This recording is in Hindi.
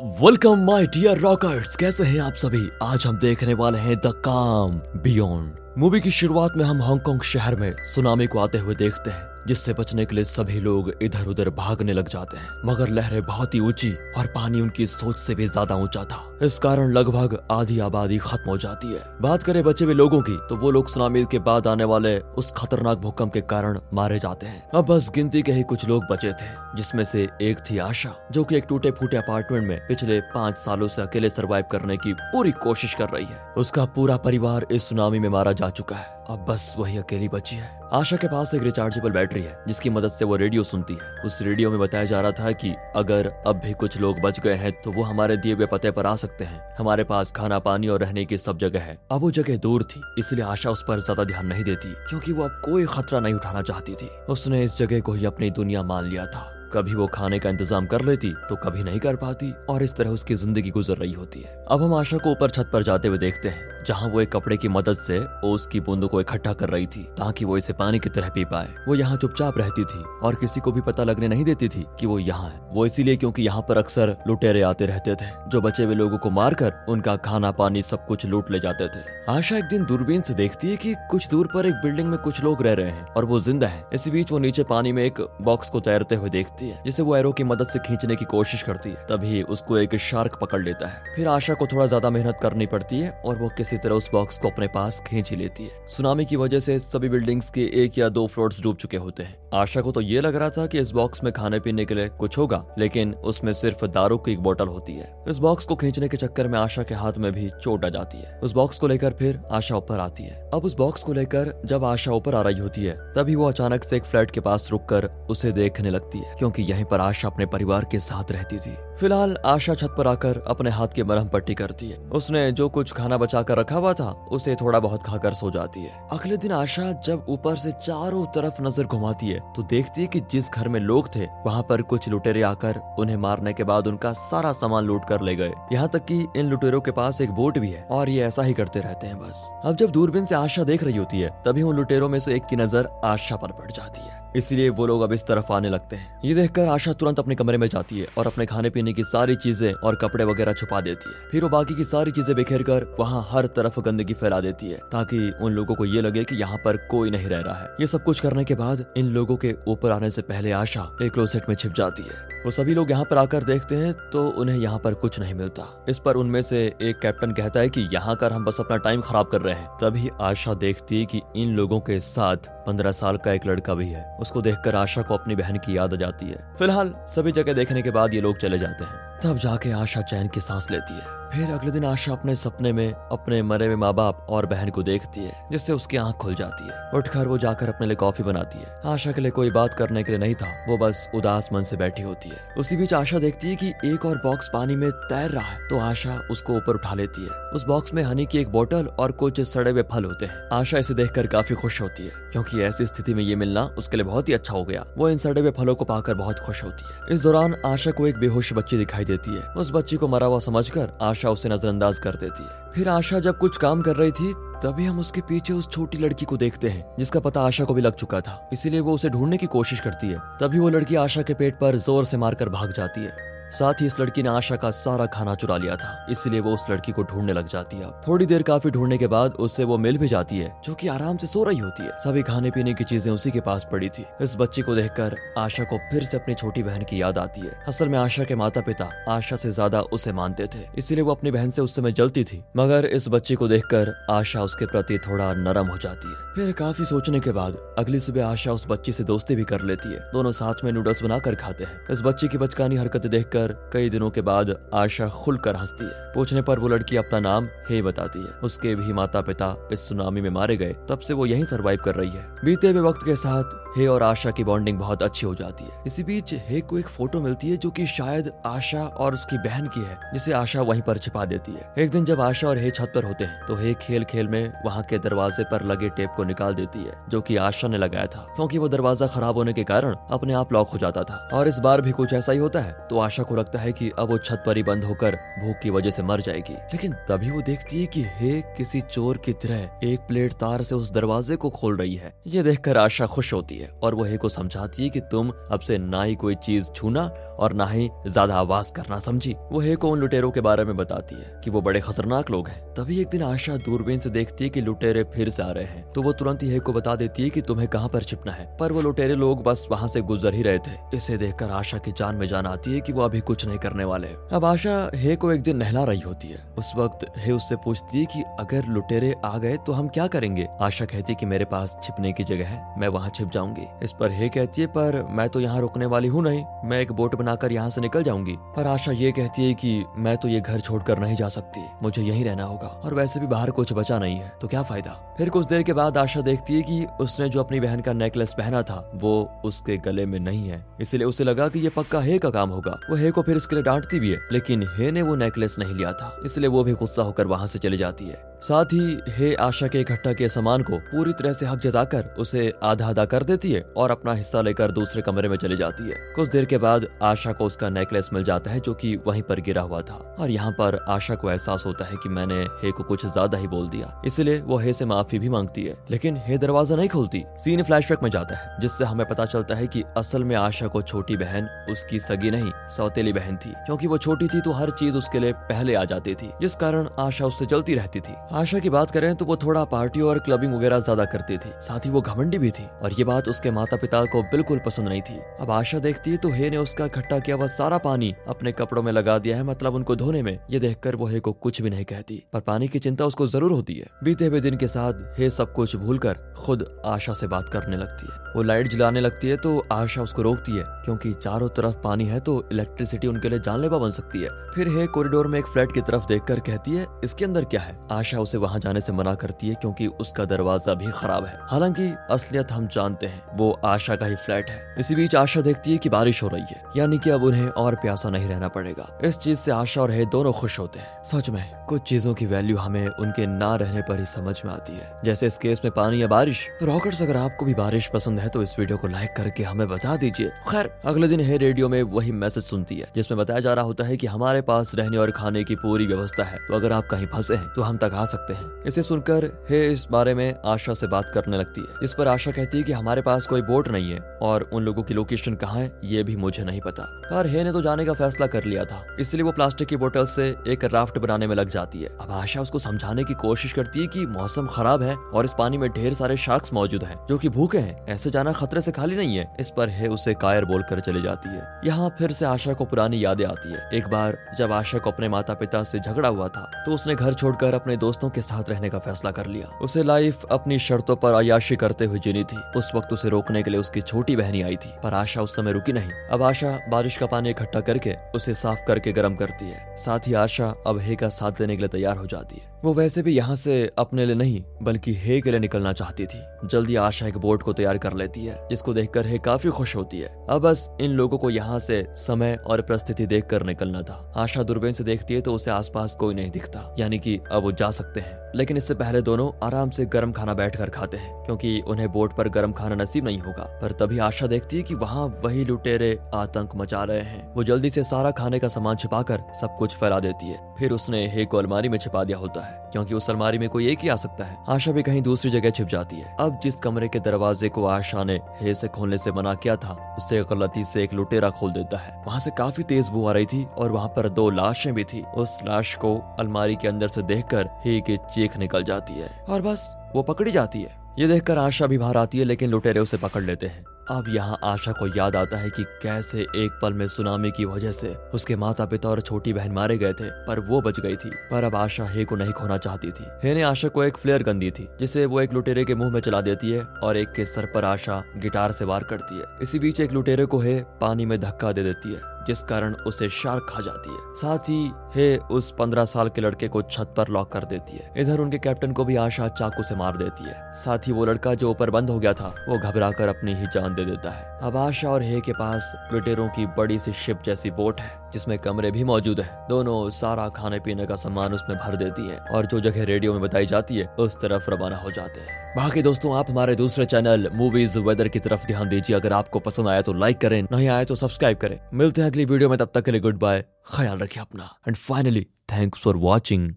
वेलकम माय डियर रॉकर्स कैसे हैं आप सभी? आज हम देखने वाले हैं द काम बियॉन्ड मूवी की शुरुआत में हम हांगकांग शहर में सुनामी को आते हुए देखते हैं। जिससे बचने के लिए सभी लोग इधर उधर भागने लग जाते हैं। मगर लहरें बहुत ही ऊँची और पानी उनकी सोच से भी ज़्यादा ऊँचा था। इस कारण लगभग आधी आबादी खत्म हो जाती है। बात करें बचे हुए लोगों की तो वो लोग सुनामी के बाद आने वाले उस खतरनाक भूकंप के कारण मारे जाते हैं। अब बस गिनती के ही कुछ लोग बचे थे, जिसमें से एक थी आशा, जो कि एक टूटे फूटे अपार्टमेंट में पिछले पाँच सालों से अकेले सरवाइव करने की पूरी कोशिश कर रही है। उसका पूरा परिवार इस सुनामी में मारा जा चुका है। अब बस वही अकेली बची है। आशा के पास एक रिचार्जेबल बैटरी है, जिसकी मदद से वो रेडियो सुनती है। उस रेडियो में बताया जा रहा था कि अगर अब भी कुछ लोग बच गए हैं तो वो हमारे दिए हुए पते पर आ सकते हैं। हमारे पास खाना, पानी और रहने की सब जगह है। अब वो जगह दूर थी, इसलिए आशा उस पर ज़्यादा ध्यान नहीं देती, क्योंकि वो अब कोई खतरा नहीं उठाना चाहती थी। उसने इस जगह को ही अपनी दुनिया मान लिया था। कभी वो खाने का इंतज़ाम कर लेती तो कभी नहीं कर पाती और इस तरह उसकी ज़िंदगी गुजर रही होती है। अब हम आशा को ऊपर छत पर जाते हुए देखते हैं, जहाँ वो एक कपड़े की मदद से ओस की बूंदों को इकट्ठा कर रही थी, ताकि वो इसे पानी की तरह पी पाए। वो यहाँ चुपचाप रहती थी और किसी को भी पता लगने नहीं देती थी कि वो यहाँ है। वो इसीलिए क्योंकि यहाँ पर अक्सर लुटेरे आते रहते थे, जो बचे हुए लोगों को मारकर उनका खाना पानी सब कुछ लूट ले जाते थे। आशा एक दिन दूरबीन से देखती है कि कुछ दूर पर एक बिल्डिंग में कुछ लोग रह रहे हैं और वो ज़िंदा है। इसी बीच वो नीचे पानी में एक बॉक्स को तैरते हुए देखती है, जिसे वो एरो की मदद से खींचने की कोशिश करती है। तभी उसको एक शार्क पकड़ लेता है। फिर आशा को थोड़ा ज़्यादा मेहनत करनी पड़ती है और वो किसी तरह उस बॉक्स को अपने पास खींच लेती है। सुनामी की वजह से सभी बिल्डिंग्स के एक या दो फ्लोर्स डूब चुके होते हैं। आशा को तो ये लग रहा था कि इस बॉक्स में खाने पीने के लिए कुछ होगा, लेकिन उसमें सिर्फ़ दारू की एक बोतल होती है। इस बॉक्स को खींचने के चक्कर में आशा के हाथ में भी चोट आ जाती है। उस बॉक्स को लेकर फिर आशा ऊपर आती है। अब उस बॉक्स को लेकर जब आशा ऊपर आ रही होती है, तभी वो अचानक से एक फ्लैट के पास रुक उसे देखने लगती है, क्योंकि यहीं पर आशा अपने परिवार के साथ रहती थी। फ़िलहाल आशा छत पर आकर अपने हाथ की मरहम पट्टी करती है। उसने जो कुछ खाना बचा कर रखा हुआ था, उसे थोड़ा बहुत खाकर सो जाती है। अगले दिन आशा जब ऊपर से चारों तरफ़ नज़र घुमाती है तो देखती है कि जिस घर में लोग थे, वहाँ पर कुछ लुटेरे आकर उन्हें मारने के बाद उनका सारा सामान लूट कर ले गए। यहाँ तक की इन लुटेरों के पास एक बोट भी है, और ये ऐसा ही करते रहते हैं बस। अब जब दूरबीन से आशा देख रही होती है, तभी उन लुटेरों में से एक की नज़र आशा पर पड़ जाती है। इसलिए वो लोग अब इस तरफ़ आने लगते हैं। ये देखकर आशा तुरंत अपने कमरे में जाती है और अपने खाने पीने की सारी चीज़ें और कपड़े वगैरह छुपा देती है। फिर वो बाकी की सारी चीज़ें बिखेर कर वहाँ हर तरफ़ गंदगी फैला देती है, ताकि उन लोगों को ये लगे कि यहाँ पर कोई नहीं रह रहा है। ये सब कुछ करने के बाद इन लोगों के ऊपर आने से पहले आशा एक क्लोसेट में छिप जाती है। वो सभी लोग यहाँ पर आकर देखते हैं तो उन्हें यहाँ पर कुछ नहीं मिलता। इस पर उनमें से एक कैप्टन कहता है कि यहाँ कर हम बस अपना टाइम खराब कर रहे हैं। तभी आशा देखती है कि इन लोगों के साथ पंद्रह साल का एक लड़का भी है। उसको देखकर आशा को अपनी बहन की याद आ जाती है। फ़िलहाल सभी जगह देखने के बाद ये लोग चले जाते हैं। तब जाके आशा चैन की सांस लेती है। फिर अगले दिन आशा अपने सपने में, अपने मरे हुए माँ बाप और बहन को देखती है, जिससे उसकी आँख खुल जाती है। उठकर वो जाकर अपने लिए कॉफ़ी बनाती है। आशा के लिए कोई बात करने के लिए नहीं था, वो बस उदास मन से बैठी होती है। उसी बीच आशा देखती है कि एक और बॉक्स पानी में तैर रहा है तो आशा उसको ऊपर उठा लेती है। उस बॉक्स में हनी की एक बोतल और कुछ सड़े हुए फल होते हैं। आशा इसे देखकर काफ़ी खुश होती है, क्योंकि ऐसी स्थिति में ये मिलना उसके लिए बहुत ही अच्छा हो गया। वो इन सड़े हुए फलों को पाकर बहुत खुश होती है। इस दौरान आशा को एक बेहोश बच्ची दिखाई देती है। उस बच्ची को मरा हुआ समझकर आशा उसे नजरअंदाज कर देती है। फिर आशा जब कुछ काम कर रही थी, तभी हम उसके पीछे उस छोटी लड़की को देखते हैं, जिसका पता आशा को भी लग चुका था। इसीलिए वो उसे ढूँढने की कोशिश करती है। तभी वो लड़की आशा के पेट पर ज़ोर से मारकर भाग जाती है। साथ ही इस लड़की ने आशा का सारा खाना चुरा लिया था, इसलिए वो उस लड़की को ढूँढने लग जाती है। थोड़ी देर काफ़ी ढूँढने के बाद उससे वो मिल भी जाती है, जो कि आराम से सो रही होती है। सभी खाने पीने की चीज़ें उसी के पास पड़ी थी। इस बच्ची को देखकर आशा को फिर से अपनी छोटी बहन की याद आती है। असल में आशा के माता पिता आशा से ज़्यादा उसे मानते थे, इसीलिए वो अपनी बहन से उस समय जलती थी। मगर इस बच्ची को देखकर आशा उसके प्रति थोड़ा नरम हो जाती है। फिर काफ़ी सोचने के बाद अगली सुबह आशा उस बच्ची से दोस्ती भी कर लेती है। दोनों साथ में नूडल्स बनाकर खाते हैं। इस बच्ची की बचकानी हरकत देखकर कई दिनों के बाद आशा खुलकर हंसती है। पूछने पर वो लड़की अपना नाम हे बताती है। उसके भी माता पिता इस सुनामी में मारे गए, तब से वो यही सर्वाइव कर रही है। बीते हुए वक्त के साथ हे और आशा की बॉन्डिंग बहुत अच्छी हो जाती है। इसी बीच हे को एक फ़ोटो मिलती है जो कि शायद आशा और उसकी बहन की है, जिसे आशा वहीं पर छिपा देती है। एक दिन जब आशा और हे छत पर होते हैं तो हे खेल खेल में वहाँ के दरवाजे पर लगे टेप को निकाल देती है, जो कि आशा ने लगाया था। क्योंकि वो दरवाज़ा खराब होने के कारण अपने आप लॉक हो जाता था। और इस बार भी कुछ ऐसा ही होता है तो आशा को लगता है की अब वो छत पर ही बंद होकर भूख की वजह से मर जाएगी। लेकिन तभी वो देखती है की हे किसी चोर की तरह एक प्लेट तार से उस दरवाजे को खोल रही है। ये देखकर आशा खुश होती है। है और वो हे को समझाती है कि तुम अब से ना ही कोई चीज़ छूना और ना ही ज़्यादा आवाज़ करना समझी। वो हे को उन लुटेरों के बारे में बताती है कि वो बड़े खतरनाक लोग हैं। तभी एक दिन आशा दूरबीन से देखती है कि लुटेरे फिर से आ रहे हैं। तो वो तुरंत ही हे को बता देती है कि तुम्हें कहाँ पर छिपना है। पर वो लुटेरे लोग बस वहाँ से गुजर ही रहे थे। इसे देखकर आशा की जान में जान आती है की वो अभी कुछ नहीं करने वाले अब आशा हे को एक दिन नहला रही होती है। उस वक्त हे उससे पूछती है की अगर लुटेरे आ गए तो हम क्या करेंगे? आशा कहती है कि मेरे पास छिपने की जगह है। मैं वहाँ छिप जाऊँगी। इस पर हे कहती है, पर मैं तो यहाँ रुकने वाली हूँ नहीं। मैं एक बोट बनाकर यहाँ से निकल जाऊँगी। पर आशा ये कहती है कि मैं तो ये घर छोड़कर नहीं जा सकती। मुझे यहीं रहना होगा। और वैसे भी बाहर कुछ बचा नहीं है। तो क्या फ़ायदा? फिर कुछ देर के बाद आशा देखती है कि उसने जो अपनी बहन का नेकलेस पहना था, वो उसके गले में नहीं है। इसलिए उसे लगा कि ये पक्का हे का काम होगा। वो हे को फिर इसके लिए डांटती भी है, लेकिन हे ने वो नेकलेस नहीं लिया था। इसलिए वो भी गुस्सा होकर वहाँ से चली जाती है। साथ ही हे आशा के इकट्ठा के सामान को पूरी तरह से हक जताकर उसे आधा आधा कर देती है और अपना हिस्सा लेकर दूसरे कमरे में चली जाती है। कुछ देर के बाद आशा को उसका नेकलेस मिल जाता है जो कि वहीं पर गिरा हुआ था और यहाँ पर आशा को एहसास होता है कि मैंने हे को कुछ ज़्यादा ही बोल दिया। इसलिए वो हे से माफ़ी भी मांगती है, लेकिन हे दरवाज़ा नहीं खोलती। सीन फ्लैशबैक में जाता है, जिससे हमें पता चलता है की असल में आशा को छोटी बहन, उसकी सगी नहीं, सौतेली बहन थी। क्योंकि वो छोटी थी तो हर चीज़ उसके लिए पहले आ जाती थी, जिस कारण आशा उससे जलती रहती थी। आशा की बात करें तो वो थोड़ा पार्टी और क्लबिंग वगैरह ज़्यादा करती थी। साथ ही वो घमंडी भी थी और ये बात उसके माता पिता को बिल्कुल पसंद नहीं थी। अब आशा देखती है तो हे ने उसका इकट्ठा किया हुआ सारा पानी अपने कपड़ों में लगा दिया है मतलब उनको धोने में। ये देखकर वो हे को कुछ भी नहीं कहती, पर पानी की चिंता उसको ज़रूर होती है। बीते हुए दिन के साथ हे सब कुछ भूल कर खुद आशा से बात करने लगती है। वो लाइट जलाने लगती है तो आशा उसको रोकती है, क्योंकि चारों तरफ़ पानी है तो इलेक्ट्रिसिटी उनके लिए जानलेवा बन सकती है। फिर हे कॉरिडोर में एक फ्लैट की तरफ़ देखकर कहती है, इसके अंदर क्या है? आशा उसे वहाँ जाने से मना करती है क्योंकि उसका दरवाज़ा भी खराब है। हालाँकि असलियत हम जानते हैं, वो आशा का ही फ्लैट है। इसी बीच आशा देखती है कि बारिश हो रही है, यानी कि अब उन्हें और प्यासा नहीं रहना पड़ेगा। इस चीज़ से आशा और हे दोनों खुश होते हैं। सच में, कुछ चीज़ों की वैल्यू हमें उनके ना रहने पर ही समझ में आती है। जैसे इस केस में पानी या बारिश। तो रॉकर्स अगर आपको भी बारिश पसंद है तो इस वीडियो को लाइक करके हमें बता दीजिए। खैर, अगले दिन है रेडियो में वही मैसेज सुनती है, जिसमें बताया जा रहा होता है कि हमारे पास रहने और खाने की पूरी व्यवस्था है। तो अगर आप कहीं फंसे हैं तो हम तक आ सकते हैं। इसे सुनकर हे इस बारे में आशा से बात करने लगती है। इस पर आशा कहती है कि हमारे पास कोई बोट नहीं है और उन लोगों की लोकेशन कहाँ है, ये भी मुझे नहीं पता। पर हे ने तो जाने का फैसला कर लिया था, इसलिए वो प्लास्टिक की बोतल से एक राफ्ट बनाने में लग जाती है। अब आशा उसको समझाने की कोशिश करती है कि मौसम खराब है और इस पानी में ढेर सारे शार्क्स मौजूद हैं, जो कि भूखे हैं। ऐसे जाना खतरे से खाली नहीं है। इस पर है उसे कायर बोल कर चली जाती है। यहाँ फिर से आशा को पुरानी यादें आती है। एक बार जब आशा को अपने माता पिता से झगड़ा हुआ था तो उसने घर छोड़कर अपने दोस्तों के साथ रहने का फैसला कर लिया। उसे लाइफ अपनी शर्तों पर अयाशी करते हुए जीनी थी। उस वक्त उसे रोकने के लिए उसकी छोटी बहनी आई थी, पर आशा उस समय रुकी नहीं। अब आशा बारिश का पानी इकट्ठा करके उसे साफ़ करके गर्म करती है। साथ ही आशा अब हे का साथ देने के लिए तैयार हो जाती है। वो वैसे भी यहाँ से अपने लिए नहीं, बल्कि हे के लिए निकलना चाहती थी। जल्दी आशा एक बोर्ड को तैयार कर लेती है, जिसको देखकर हे काफ़ी खुश होती है। अब बस इन लोगों को यहाँ से समय और परिस्थिति देख कर निकलना था। आशा दूरबीन से देखती है तो उसे आसपास कोई नहीं दिखता, यानी कि अब वो जा सकते हैं। लेकिन इससे पहले दोनों आराम से गर्म खाना बैठकर खाते हैं, क्योंकि उन्हें बोट पर गर्म खाना नसीब नहीं होगा। पर तभी आशा देखती है कि वहाँ वही लुटेरे आतंक मचा रहे हैं। वो जल्दी से सारा खाने का सामान छिपाकर सब कुछ फैला देती है। फिर उसने हे को अलमारी में छिपा दिया होता है, क्योंकि उस अलमारी में कोई एक ही आ सकता है। आशा भी कहीं दूसरी जगह छिप जाती है। अब जिस कमरे के दरवाजे को आशा ने हे से खोलने से मना किया था, उससे गलती से एक लुटेरा खोल देता है। वहाँ से काफ़ी तेज बू आ रही थी और वहाँ पर दो लाशें भी थी। उस लाश को अलमारी के अंदर से देखकर हे की चीख निकल जाती है। और बस। वो पकड़ी जाती है। ये देखकर आशा भी बाहर आती है लेकिन लुटेरे उसे पकड़ लेते हैं। अब यहाँ आशा को याद आता है कि कैसे एक पल में सुनामी की वजह से उसके माता पिता और छोटी बहन मारे गए थे पर वो बच गई थी। पर अब आशा हे को नहीं खोना चाहती थी। हे ने आशा को एक फ्लेयर गन दी थी जिसे वो एक लुटेरे के मुँह में चला देती है और एक के सर पर आशा गिटार से वार करती है। इसी बीच एक लुटेरे को हे पानी में धक्का दे देती है। जिस कारण उसे शार्क खा जाती है। साथ ही हे उस पंद्रह साल के लड़के को छत पर लॉक कर देती है। इधर उनके कैप्टन को भी आशा चाकू से मार देती है। साथ ही वो लड़का जो ऊपर बंद हो गया था, वो घबरा कर अपनी ही जान दे देता है। अब आशा और हे के पास लुटेरों की बड़ी सी शिप जैसी बोट है। जिसमें कमरे भी मौजूद है। दोनों सारा खाने पीने का सामान उसमें भर देती है और जो जगह रेडियो में बताई जाती है, उस तरफ़ रवाना हो जाते हैं। बाकी दोस्तों, आप हमारे दूसरे चैनल मूवीज़ वेदर की तरफ़ ध्यान दीजिए। अगर आपको पसंद आया तो लाइक करें, नहीं आया तो सब्सक्राइब करें। मिलते हैं अगली वीडियो में, तब तक के लिए गुड बाय ख्याल रखिए अपना। And finally thanks for watching